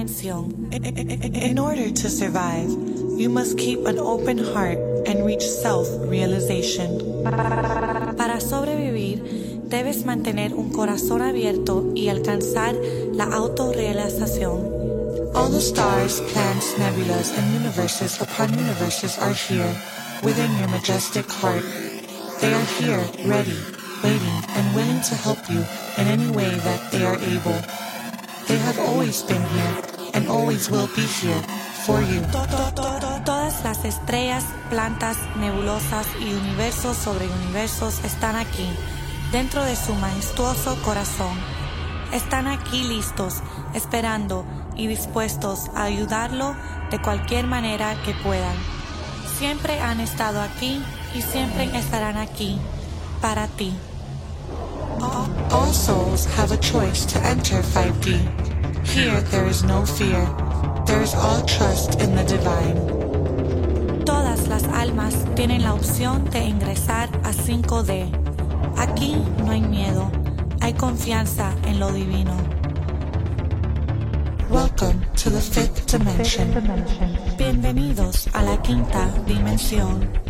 Dimensión. In order to survive, you must keep an open heart and reach self-realization. Para sobrevivir, debes mantener un corazón abierto y alcanzar la autorrealización. All the stars, planets, nebulas, and universes upon universes are here, within your majestic heart. They are here, ready, waiting, and willing to help you in any way that they are able. They have always been here, and always will be here, for you. Todas las estrellas, plantas, nebulosas y universos sobre universos están aquí, dentro de su majestuoso corazón. Están aquí listos, esperando y dispuestos a ayudarlo de cualquier manera que puedan. Siempre han estado aquí y siempre estarán aquí para ti. All, all souls have a choice to enter 5D. Here there is no fear. There is all trust in the divine. Todas las almas tienen la opción de ingresar a 5D. Aquí no hay miedo, hay confianza en lo divino. Welcome to the fifth dimension. Bienvenidos a la quinta dimensión.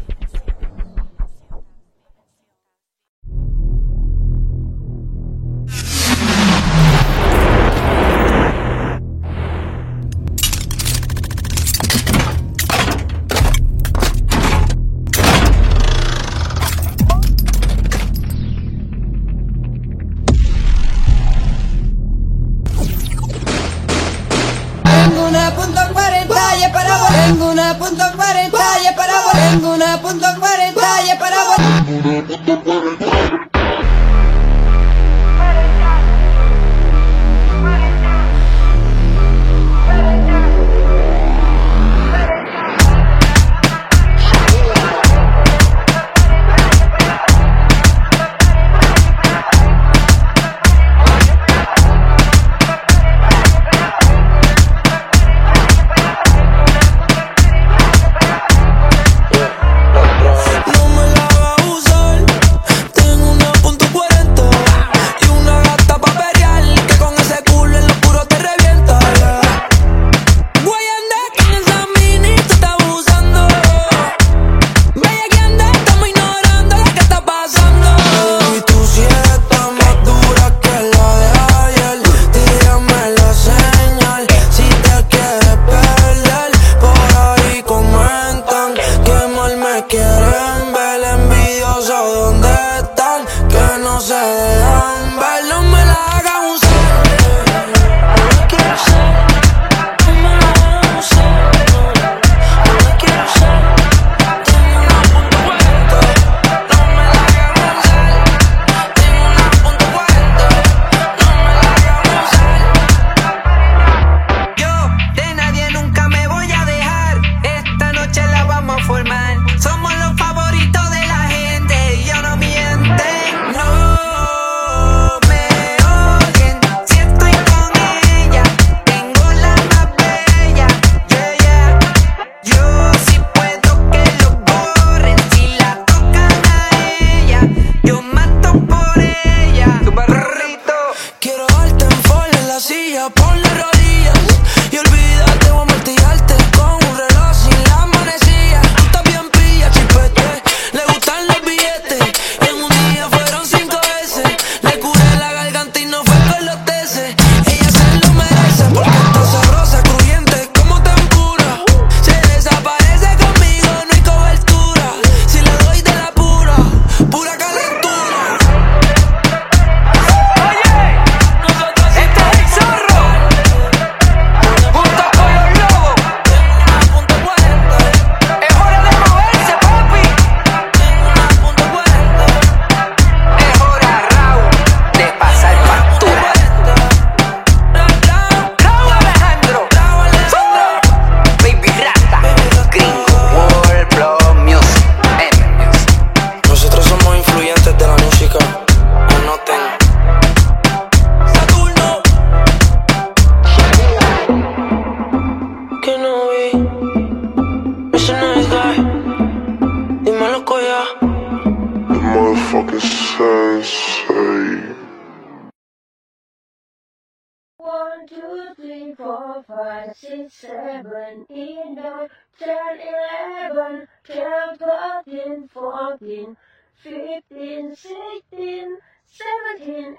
15, 16, 17,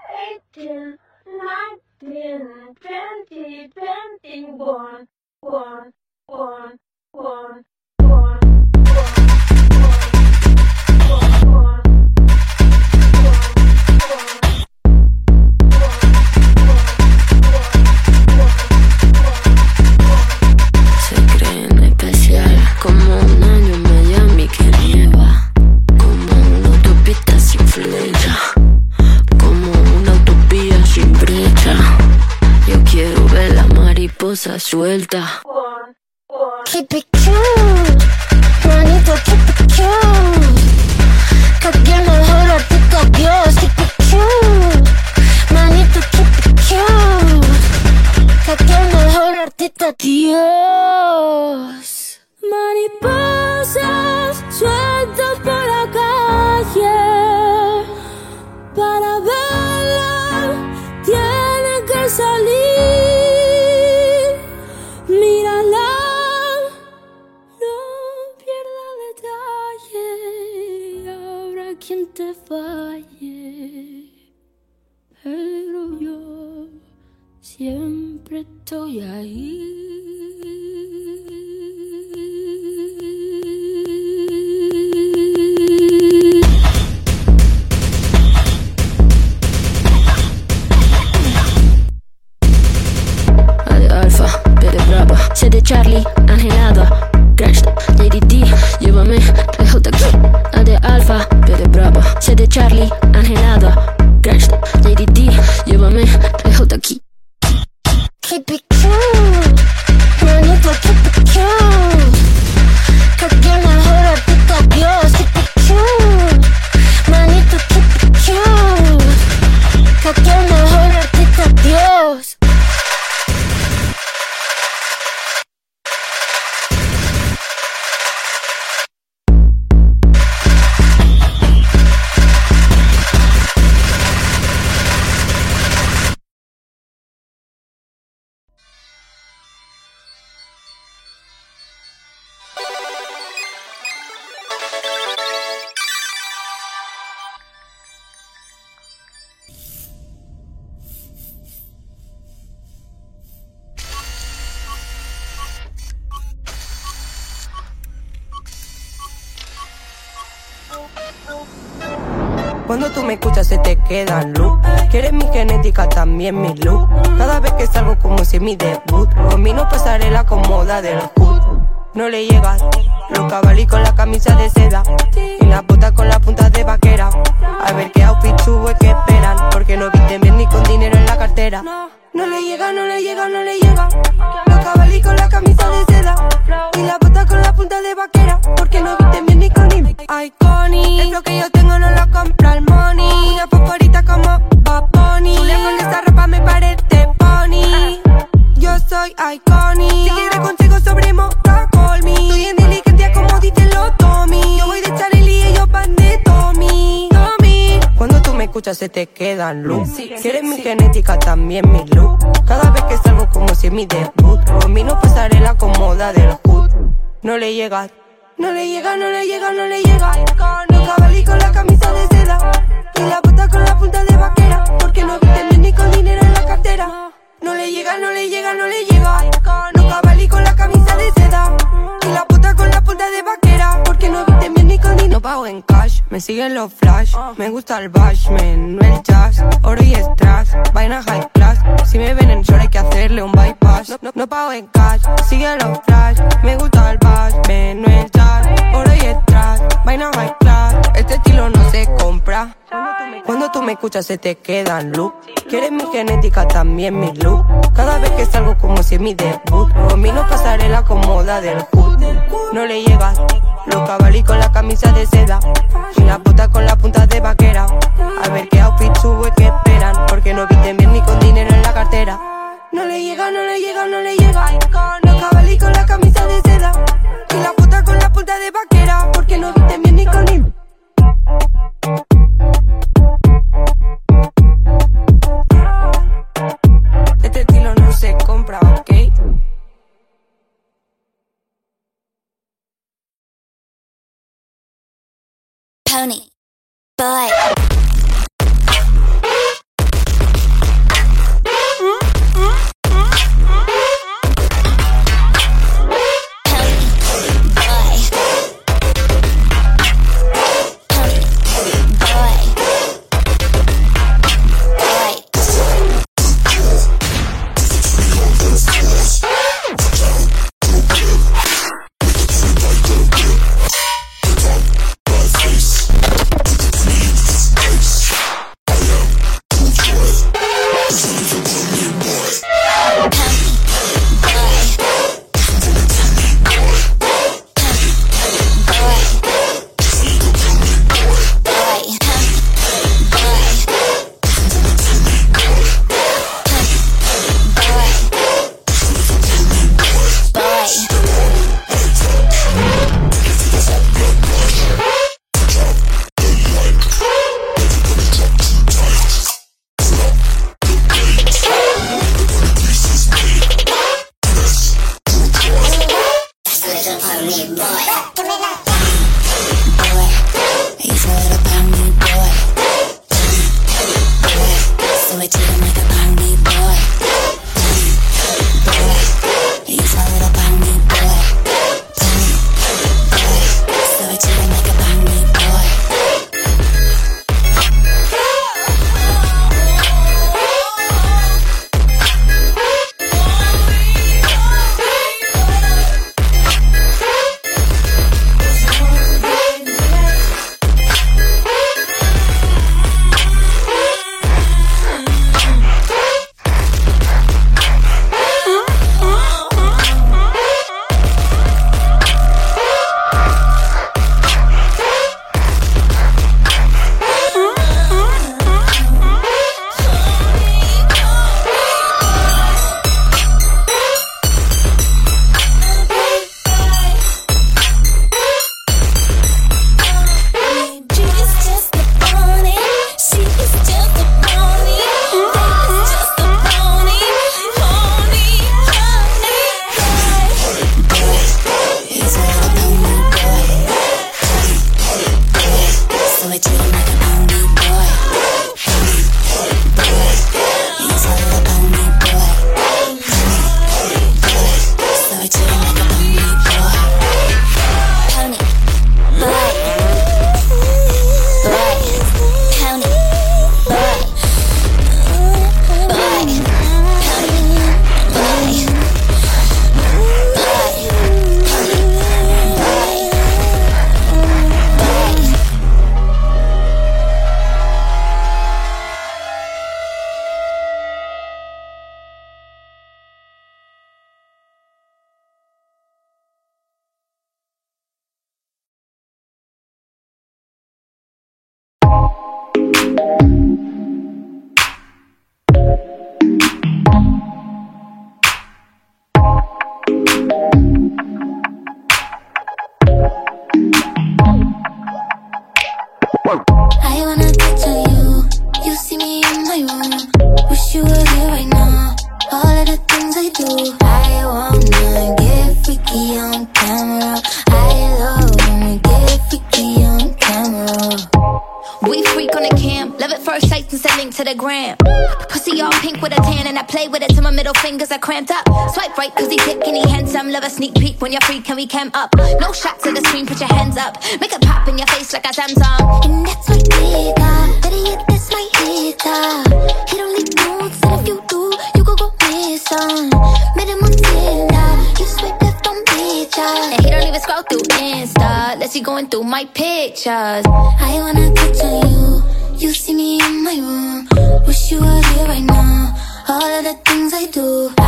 18, 19, 20, 21, 1, 1, 1, mariposa suelta. Keep it cute, manito, keep it cute. Siempre estoy ahí. Le llegas, los cabalí con la camisa de seda. Y las botas con la punta de vaquera. A ver qué outfit tuve que esperan. Porque no viste bien ni con dinero en la cartera. No le llega, no le llega, no le llega. Los cabalí con la camisa de seda. Y las botas con la punta de vaquera. Porque no viste bien ni con dinero. Ay, Connie, es lo que yo tengo, se te quedan luz. Quieres mi genética, también mi luz. Cada vez que salgo como si es mi debut. Con mí no pasaré la comoda del hood. No le llegas. No le llega, no le llega, no le llega. Los cabalí con la camisa de seda. Y la bota con la punta de vaquera. Porque no viste bien ni con dinero en la cartera. No le llega, no le llega, no le llega. Los cabalí con la camisa de seda. Y la puta con la punta de vaquera. Porque no viste pago en cash, me siguen los flash. Me gusta el bashman, no el jazz. Oro y strass, vaina high class. Si me ven en short hay que hacerle un bypass. No, no, no pago en cash, siguen los flash. Me gusta el bashman, no el jazz. Oro y strass, vaina high class. Este estilo no se compra. Cuando tú me escuchas se te quedan luz. Quieres mi genética, también mi luz. Cada vez que salgo como si es mi debut. Con mí no pasaré la comoda del hood. No le llegas, los cabalí con la camisa de seda. Y la puta con la punta de vaquera. A ver qué outfit subo y qué esperan. Porque no visten bien ni con dinero en la cartera. No le llega, no le llega, no le llega. Los cabalí con la camisa de seda. Y la puta con la punta de vaquera. Porque no visten bien ni con dinero. Este estilo no se compra, ¿ok? Pony. Boy. Love a sneak peek when you're free, can we cam up? No shots of the screen, put your hands up. Make it pop in your face like a Samsung. And that's my nigga. Better yet, that's my hitter. He don't leave notes, and if you do, you go go miss some. Met him on Tinder. You swipe left on pictures. And he don't even scroll through Insta, unless he going through my pictures. I wanna touch on you. You see me in my room. Wish you were here right now. All of the things I do.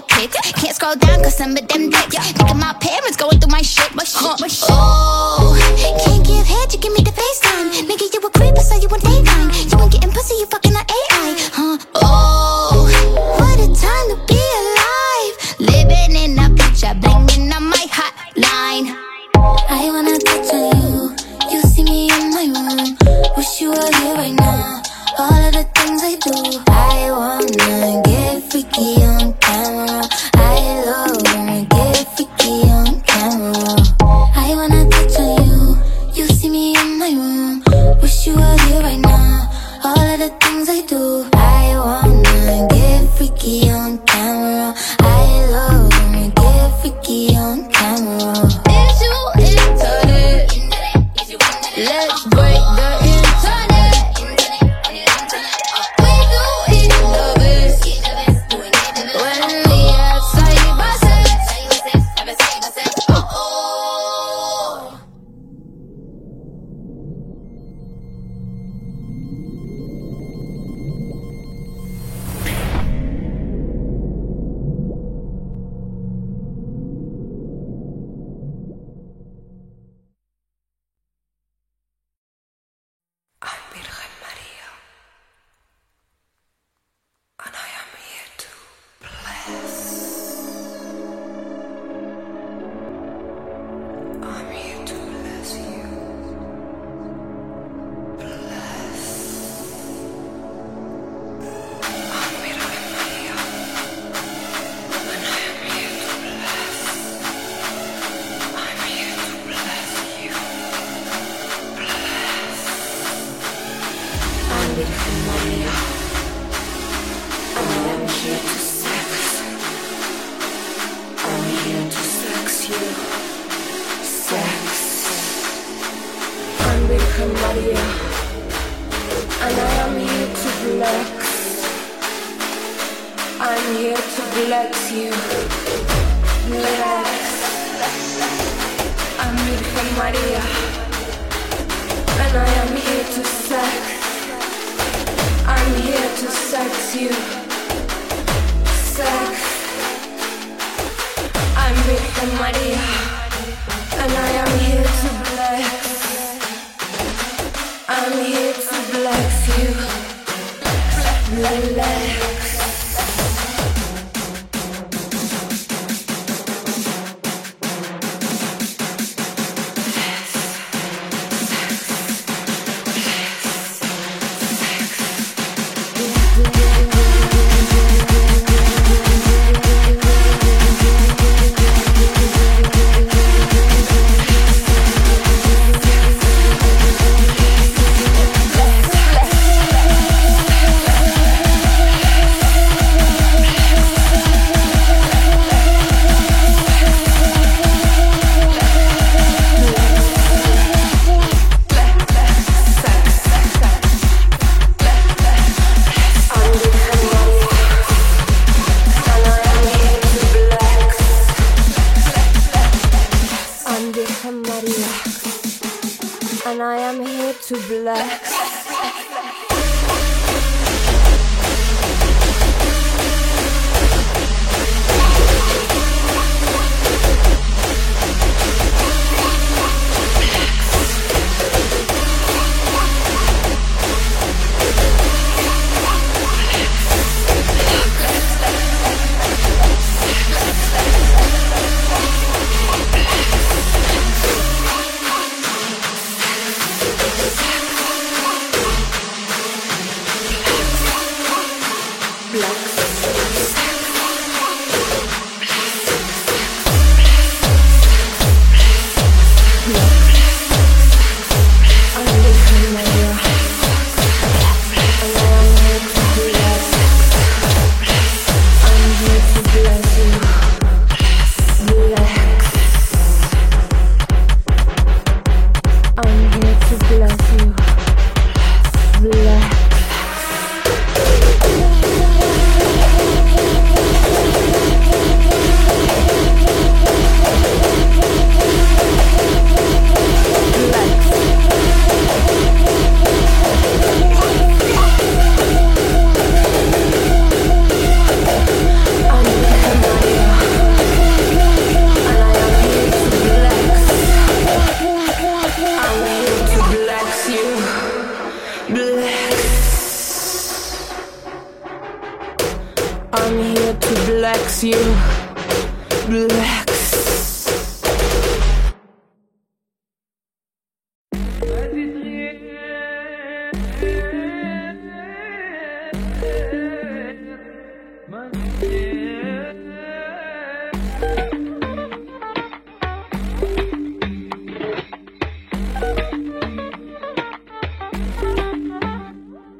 Can't scroll down cause some of them dicks. Yeah. at my parents going through my shit, my shit, my shit. Oh. my room Wish you were here right now. All of the things I do I wanna get freaky on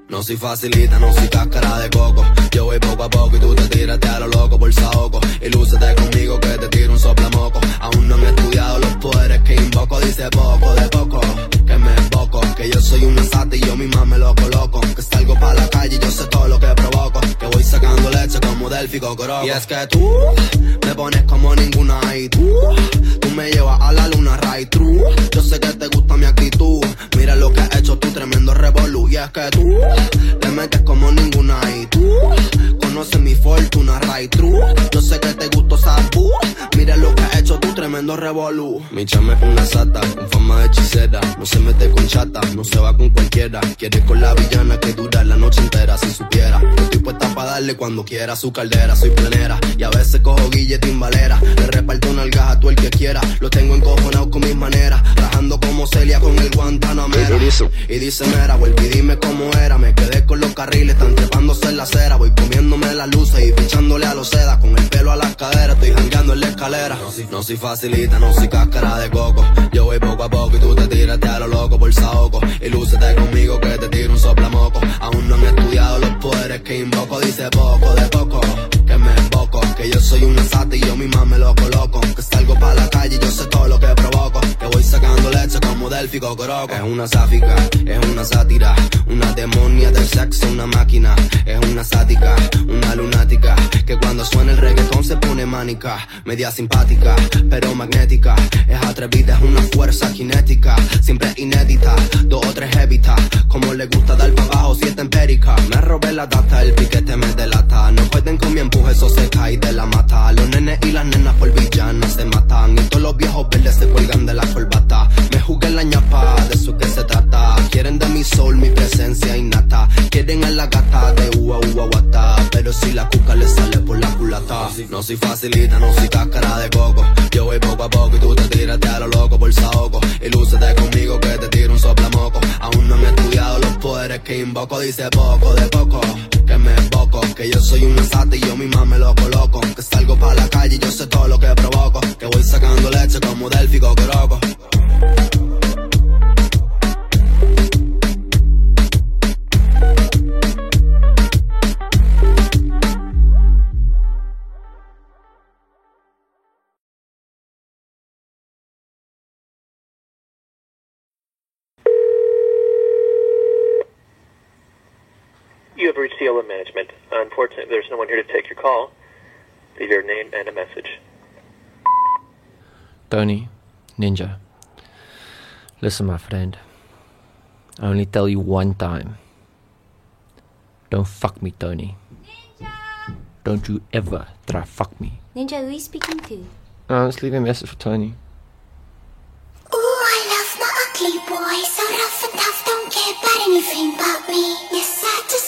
No soy facilita, no soy cáscara de coco. Yo voy poco a poco y tú te tiraste a lo loco por saoco. Ilúcete conmigo que te tiro un soplamoco. Aún no han estudiado los poderes que invoco, dice poco de poco. Que yo soy una sata y yo misma me lo coloco. Que salgo para la calle y yo sé todo lo que provoco. Que voy sacando leche como Delphi Coroco. Y es que tú me pones como ninguna y tú, tú me llevas a la luna right true. Yo sé que te gusta mi actitud. Mira lo que has hecho tú, tremendo revolú. Y es que tú te metes como ninguna y tú conoces mi fortuna right true. Yo sé que te gustó sabu. Mira lo que has hecho tú, tremendo revolú. Mi chama es una sata, con fama de hechicera. No se mete con chata, no se va con cualquiera. Quiere con la villana que dura la noche entera. Si supiera, estoy puesta para darle cuando quiera su caldera. Soy planera y a veces cojo guille timbalera. Le reparto nalgas a tú el que quiera. Lo tengo encojonado con mis maneras. Rajando como Celia con el Guantanamera. Y dice, mera, vuelve y dime cómo era. Me quedé con los carriles, están trepándose en la acera. Voy comiéndome las luces y pichándole a los sedas. Con el pelo a las caderas, estoy jangueando en la escalera. No soy, no soy facilita, no soy cáscara de coco. Yo voy poco a poco y tú te tiraste a lo loco por saoco. Y lúcete conmigo que te tiro un soplamoco. Aún no he estudiado los poderes que invoco. Dice poco de poco, que me. Que yo soy una sata y yo misma me lo coloco. Que salgo para la calle y yo sé todo lo que provoco. Que voy sacando leche como Delphi Coroco. Es una sáfica, es una sátira. Una demonia del sexo, una máquina. Es una sádica, una lunática. Que cuando suena el reggaetón se pone mánica. Media simpática, pero magnética. Es atrevida, es una fuerza cinética. Siempre inédita, dos o tres evitas. Como le gusta dar para abajo si está empérica. Me robé la data, el piquete me delata. No pueden con mi empuje, eso se cae la mata. Los nenes y las nenas por villanas se matan. Y todos los viejos verdes se cuelgan de la corbata. Me jugué la ñapa, de eso que se trata. Quieren de mi sol, mi presencia innata. Quieren a la gata de ua ua guata. Pero si la cuca le sale por la culata. No soy facilita, no soy cáscara de coco. Yo voy poco a poco y tú te tiraste a lo loco por saoco. Y lúcete conmigo que te tiro un soplamoco. Aún no he estudiado los poderes que invoco. Dice poco de poco. Que yo soy una sata y yo misma me lo coloco. Que salgo para la calle y yo sé todo lo que provoco. Que voy sacando leche como Delphi Coroco. You have reached CLM Management. Unfortunately, there's no one here to take your call. Leave your name and a message. Tony, Ninja. Listen, my friend. I only tell you one time. Don't fuck me, Tony. Ninja! Don't you ever try fuck me. Ninja, who are you speaking to? Uh, let's leave a message for Tony. Ooh, I love my ugly boy. So rough and tough, don't care about anything but me. Yes, I just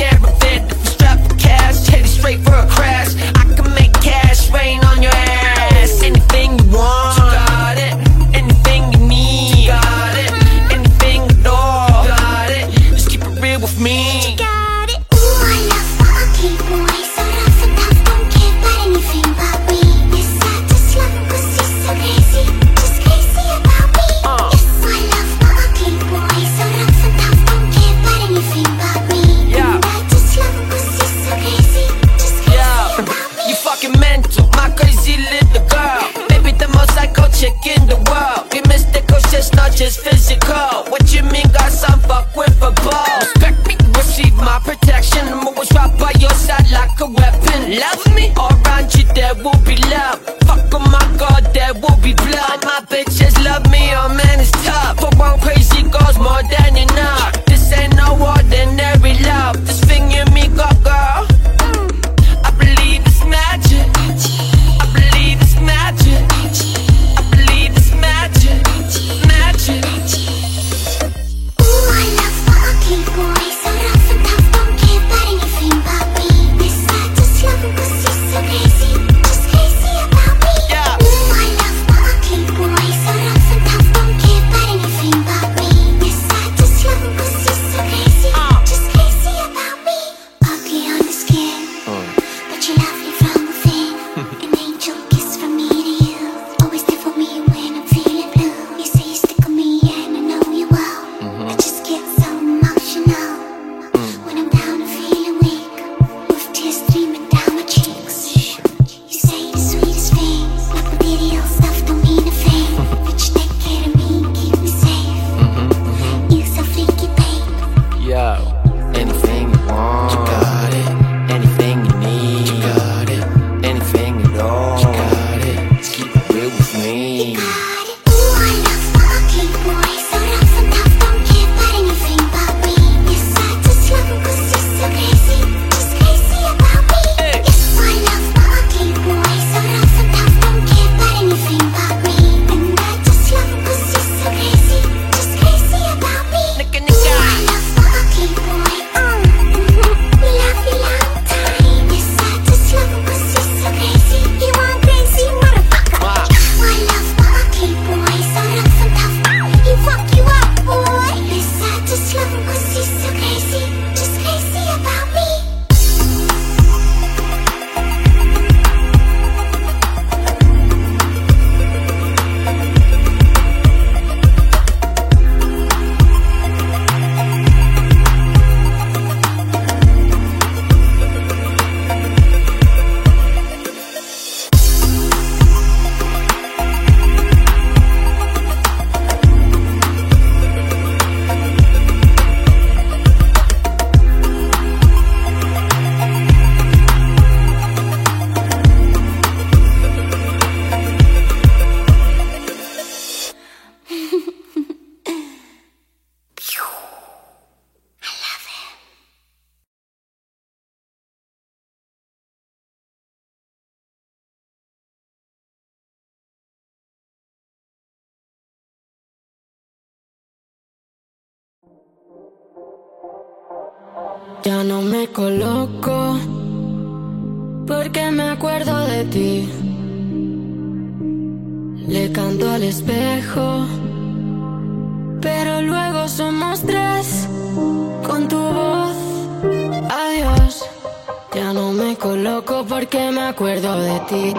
is, take care of it. If you strap for cash, headed straight for a crash. Just physical. What you mean, got some fuck with a ball? Respect me, receive my protection. I'm always right by your side like a weapon. Love me, around you there will be love. poco porque me acuerdo de ti. Le canto al espejo, pero luego somos tres con tu voz. Adiós, ya no me coloco porque me acuerdo de ti.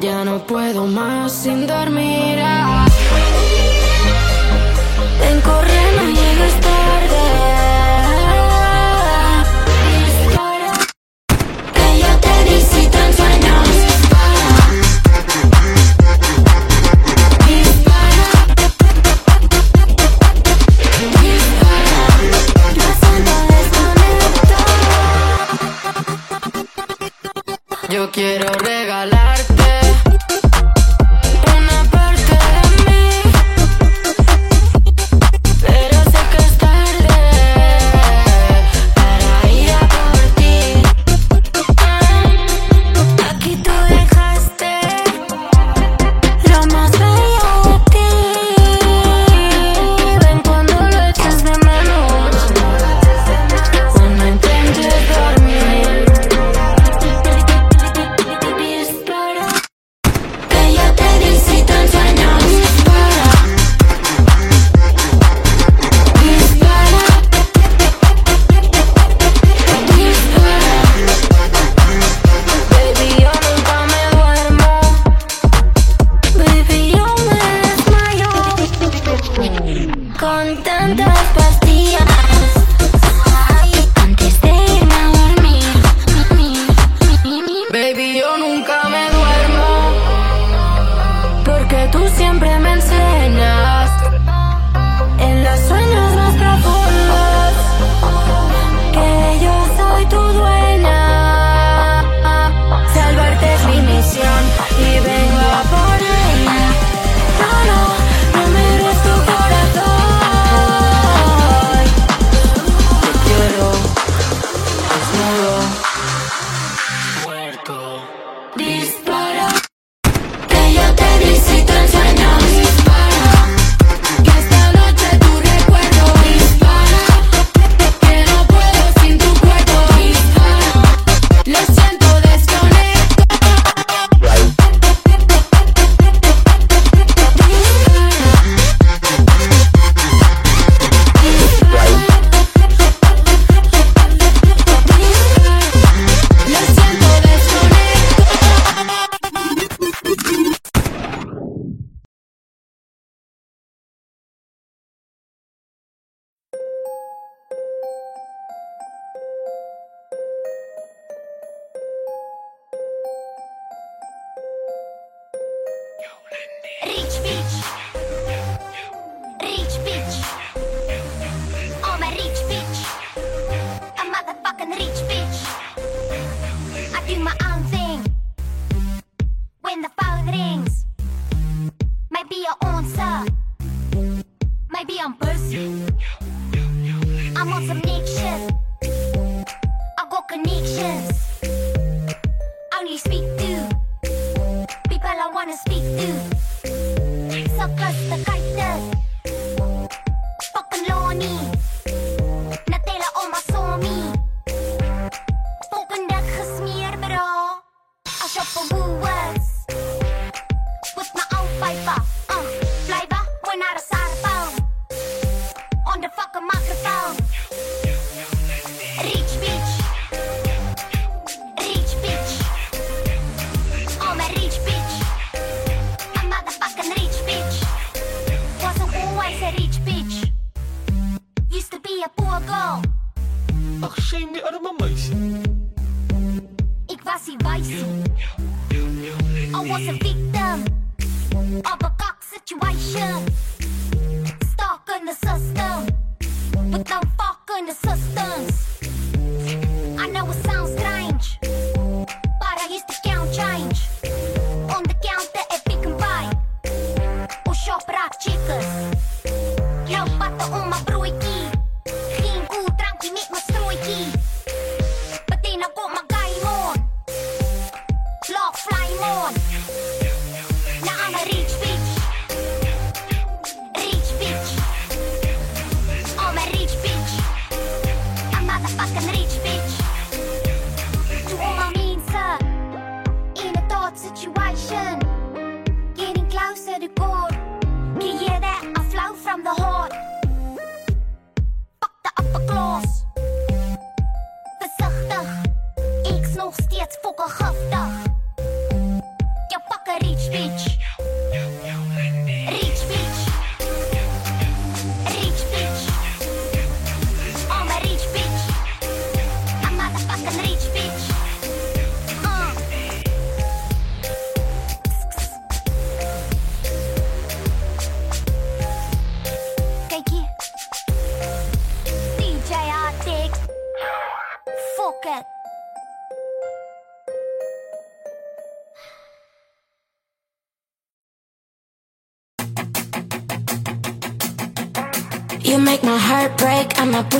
Ya no puedo más sin dormir. Ah. quiero re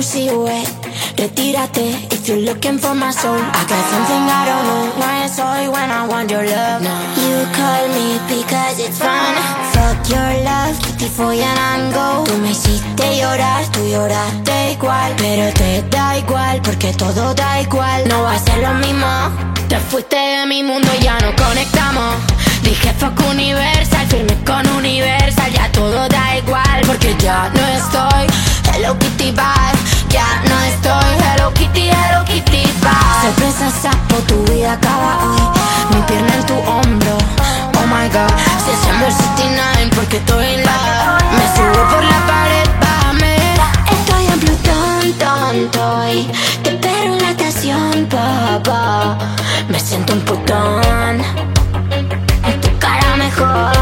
pussy wet. Retírate if you're looking for my soul. I got something I don't know. No soy when I want your love. No. You call me because it's fun. Fuck your love, Kitty follan and go. Tú me hiciste llorar, tú lloraste igual. Pero te da igual, porque todo da igual. No va a ser lo mismo. Te fuiste de mi mundo y ya no conectamos. Dije fuck Universal, firme con Universal, ya todo da igual porque ya no estoy Hello Kitty bye, ya no estoy. Hello Kitty, Hello Kitty bye Sorpresa sapo, tu vida acaba hoy. Mi pierna en tu hombro, oh my god. El 69 porque estoy en la Me subo por la pared, bájame Estoy en Plutón, tonto y Te espero en la estación, papá. Me siento un putón. Tu cara mejor.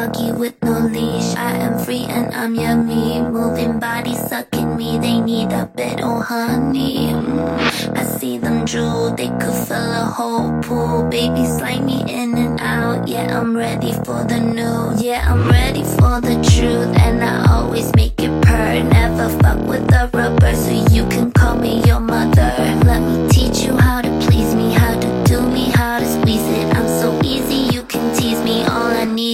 Doggy with no leash, I am free and I'm yummy. Moving body sucking me, they need a bit of honey. Mm, I see them drool, they could fill a whole pool. Baby, slide me in and out. Yeah, I'm ready for the new. Yeah, I'm ready for the truth, and I always make it purr. Never fuck with the rubber, so you can call me your mother. Let me teach you how to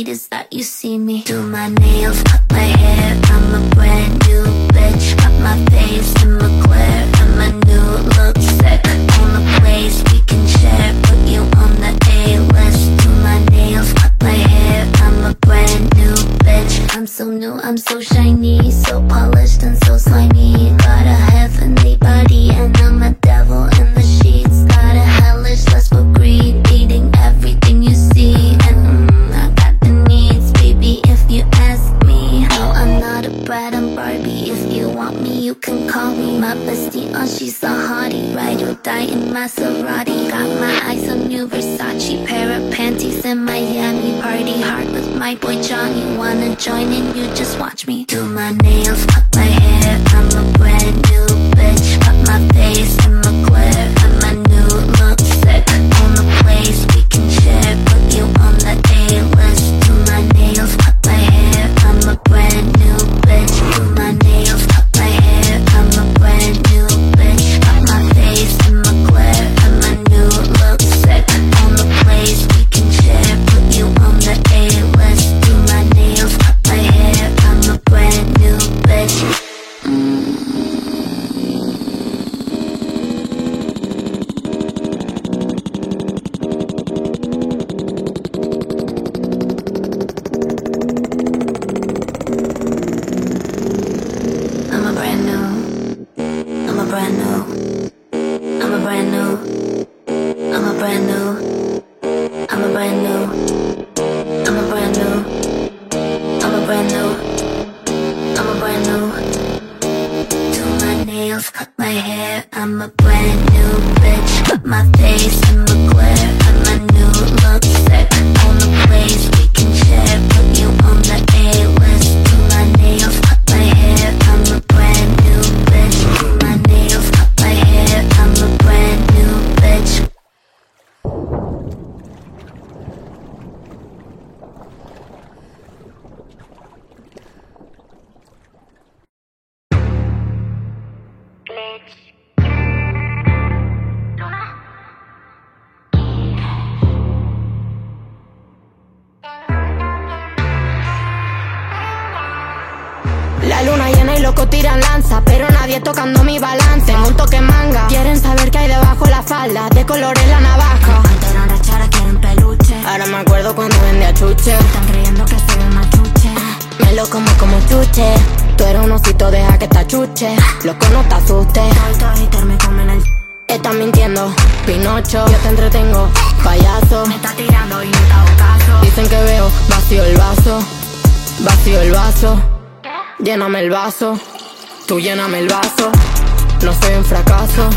need is that you see me. Do my nails, cut my hair. I'm a brand new bitch. Cut my face in glare, and my new look sick. On the place we can share. Put you on the A list. Do my nails, cut my hair. I'm a brand new bitch. I'm so new, I'm so shiny, so polished and so slimy. die in Maserati. Got my eyes on new Versace pair of panties in Miami. Party hard with my boy Johnny. Wanna join in? You just watch me do my nails, cut my hair. I'm a brand new bitch. Cut my face. lléname el vaso, tú lléname el vaso. No soy un fracaso.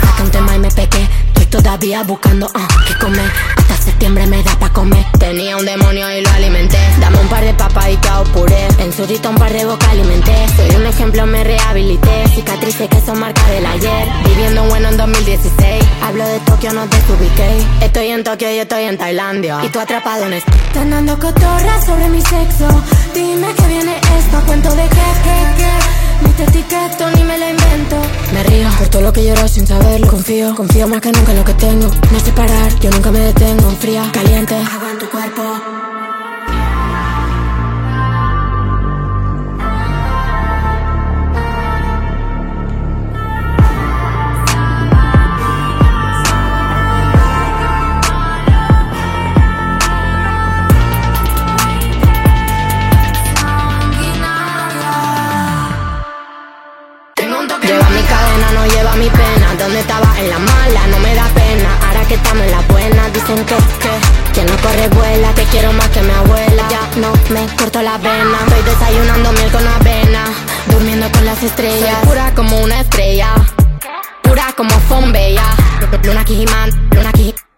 Saca un tema y me pequé. Estoy todavía buscando uh, qué comer septiembre me da pa' comer. Tenía un demonio y lo alimenté. Dame un par de papas y te puré En zurita un par de boca alimenté. Soy un ejemplo, me rehabilité. Cicatrices que son marca del ayer. Viviendo bueno en 2016 Hablo de Tokio, no desubiqué Estoy en Tokio y estoy en Tailandia. Y tú atrapado en esto. Están dando cotorras sobre mi sexo. Dime que viene esto. Cuento de que, que, que. Ni te etiqueto ni me lo invento. Me río por todo lo que lloro sin saberlo. Confío, confío más que nunca en lo que tengo. No sé parar, yo nunca me detengo caliente, agua en tu cuerpo. Tengo un toque lleva mi cadena, no lleva mi pena. ¿Dónde estaba? En la mala, no me da pena que estamos en la buena. Dicen que, que, que no corre vuela, que quiero más que mi abuela. Ya no me corto la vena. Estoy desayunando miel con avena, durmiendo con las estrellas. Pura como una estrella, pura como Fombella. Luna Kijiman, Luna Kijiman.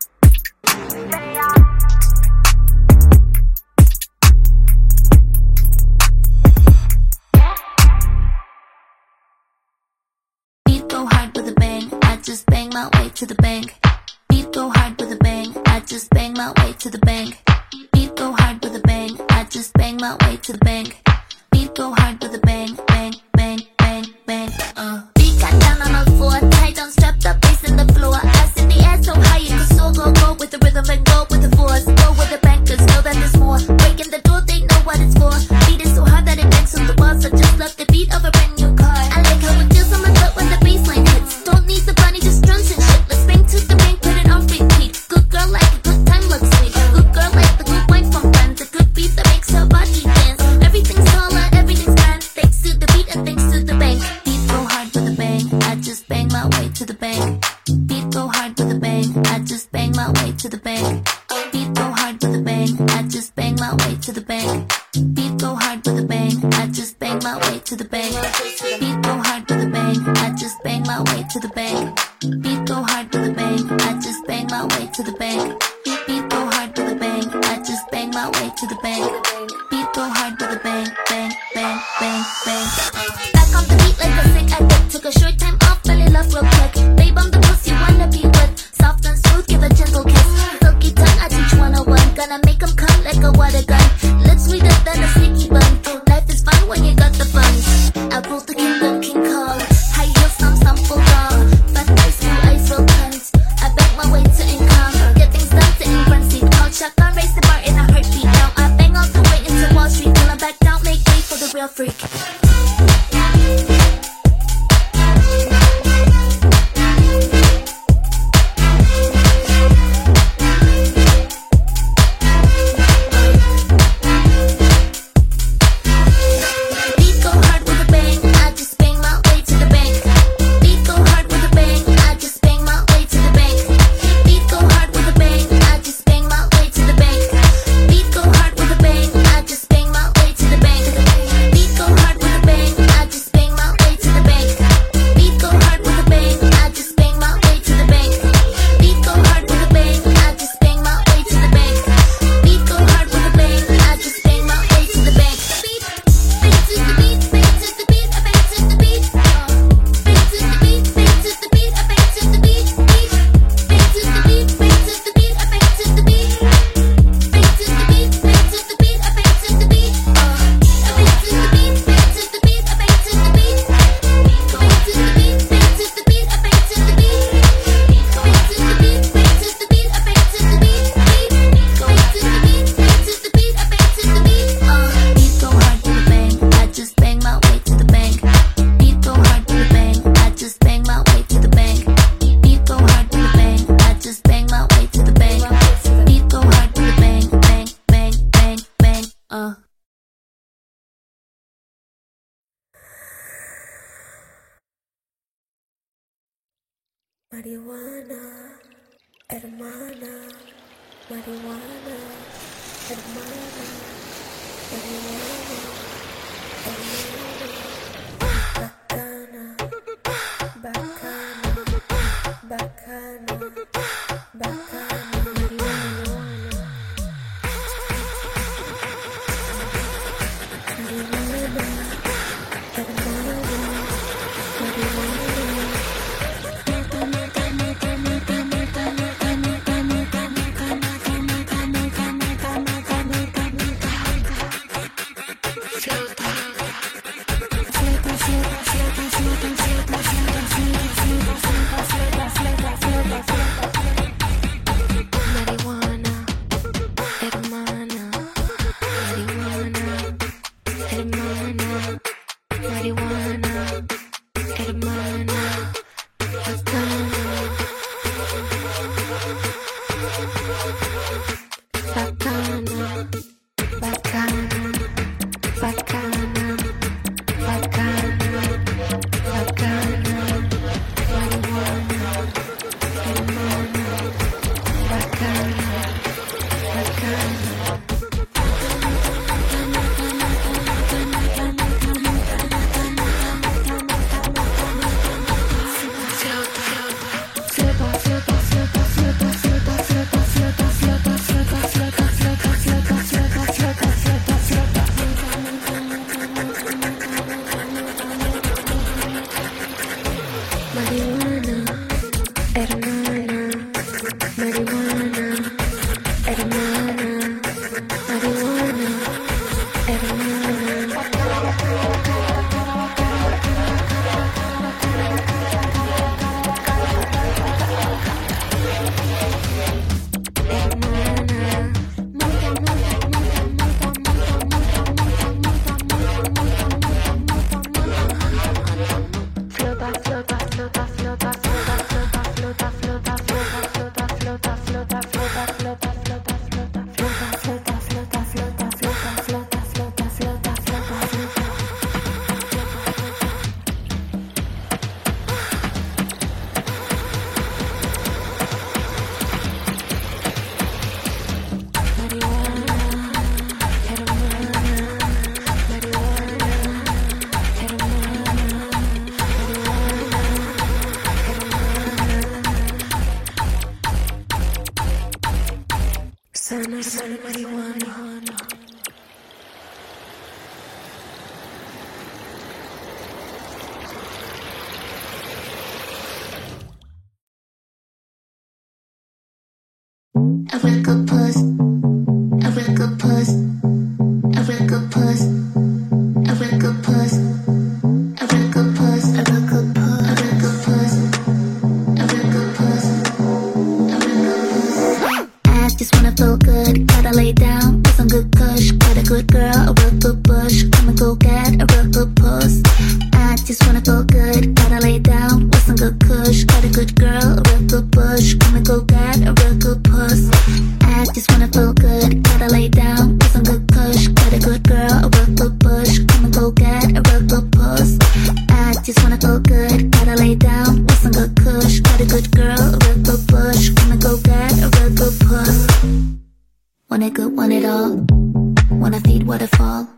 waterfall.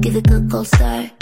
Give it a cold start.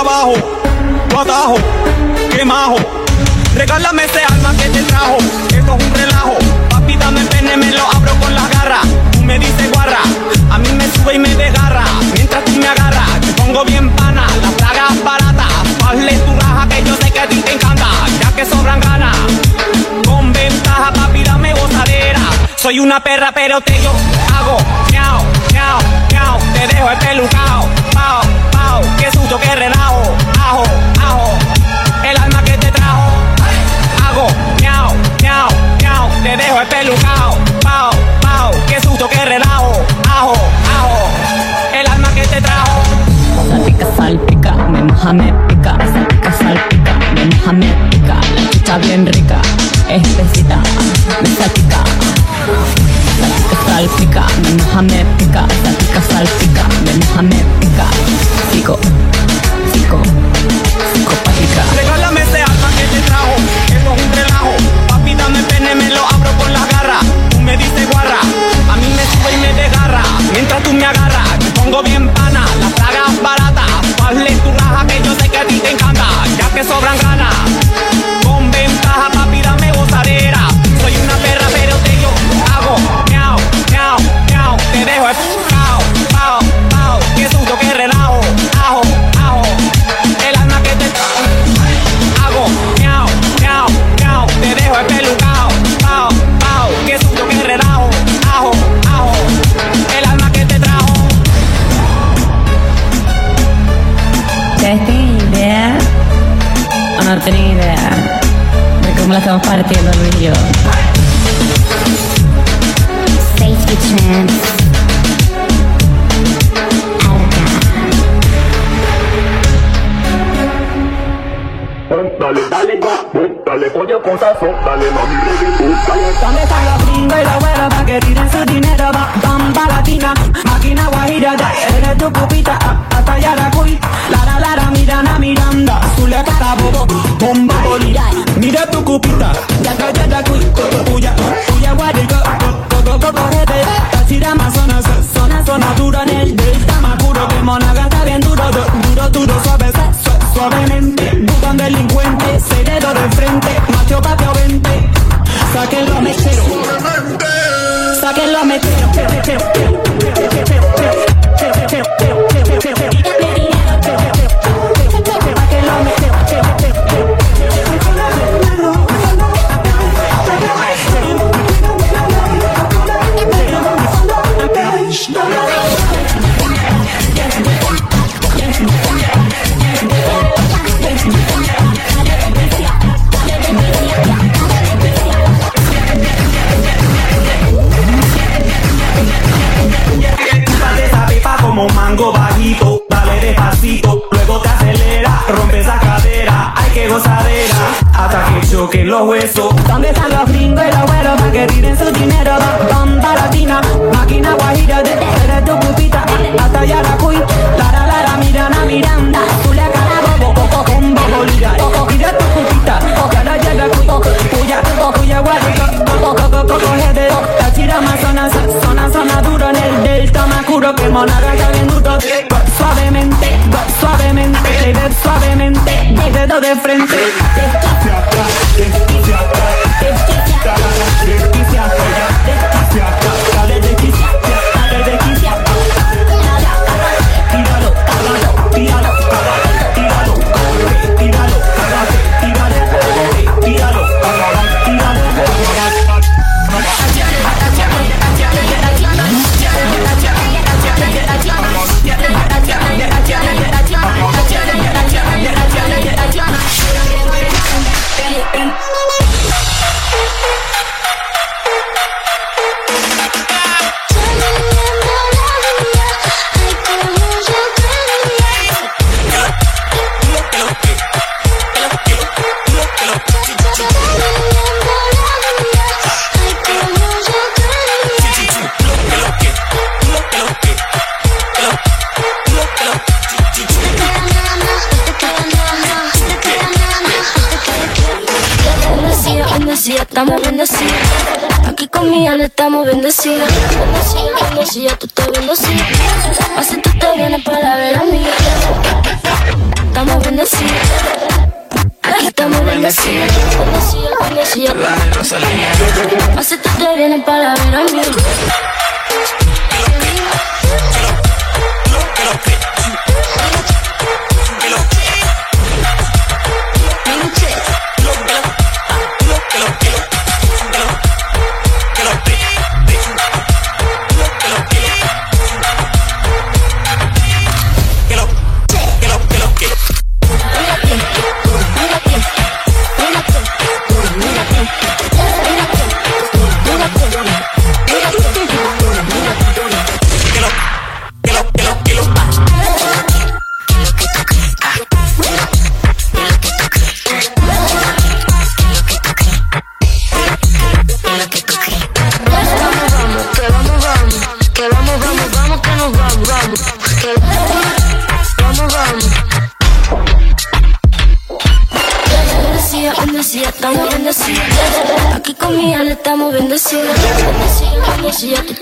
Abajo, pa' atajo, que majo. Regálame ese alma que te trajo, esto es un relajo. Papi, dame el pene, me lo abro con las garras. Tú me dices guarra, a mí me sube y me desgarra. Mientras tú me agarras, te pongo bien pana, las plagas baratas. Hazle tu raja que yo sé que a ti te encanta, ya que sobran ganas. Con ventaja, papi, dame gozadera. Soy una perra, pero te yo hago miau, miau, miau. Te dejo espelucao, pao, pao que relajo, ajo, ajo, el alma que te trajo. Hago, miau, miau, miau, te dejo espelucao, pao, pao, qué susto que relajo, ajo, ajo, el alma que te trajo. Salpica, salpica, me moja, me pica, salpica, salpica, me moja, me pica, la chicha bien rica, espesita, me salpica. Psico, psico, psicopática. Regálame ese alma que te trajo, esto es un relajo. Papi, dame pene, me lo abro con las garras. Tú me dices guarra, a mí me sube y me desgarra. Mientras tú me agarras, me pongo bien pana, las tragas baratas. Hazle tu raja que yo sé que a ti te encanta, ya que sobran ganas. La estamos partiendo Luis y yo? Safety. Dale, dale, go, dale, cosazo, dale, mami, reggaetón, dale. ¿Dónde están los gringos y güeros pa' que tiren su dinero? Bamba latina, máquina guajira, ya eres tu pupita, hasta. Lara, lara, Mirana Miranda, Zuleta Cabobo, Bomba Bolida, mira tu cupita, Yaga Yaga Cuy, Cuya, Cuya Guarico, Coco Coco Rete, Tira Amazonas, Zonas Conmigo le estamos bendecidos. Bendecida, bendecida, tú estás bendecida. Así tú te vienes para ver a mí. Estamos bendecidos. Aquí estamos bendecidos. Bendecida, bendecida. Así tú te vienes para ver a mí. Bendecida,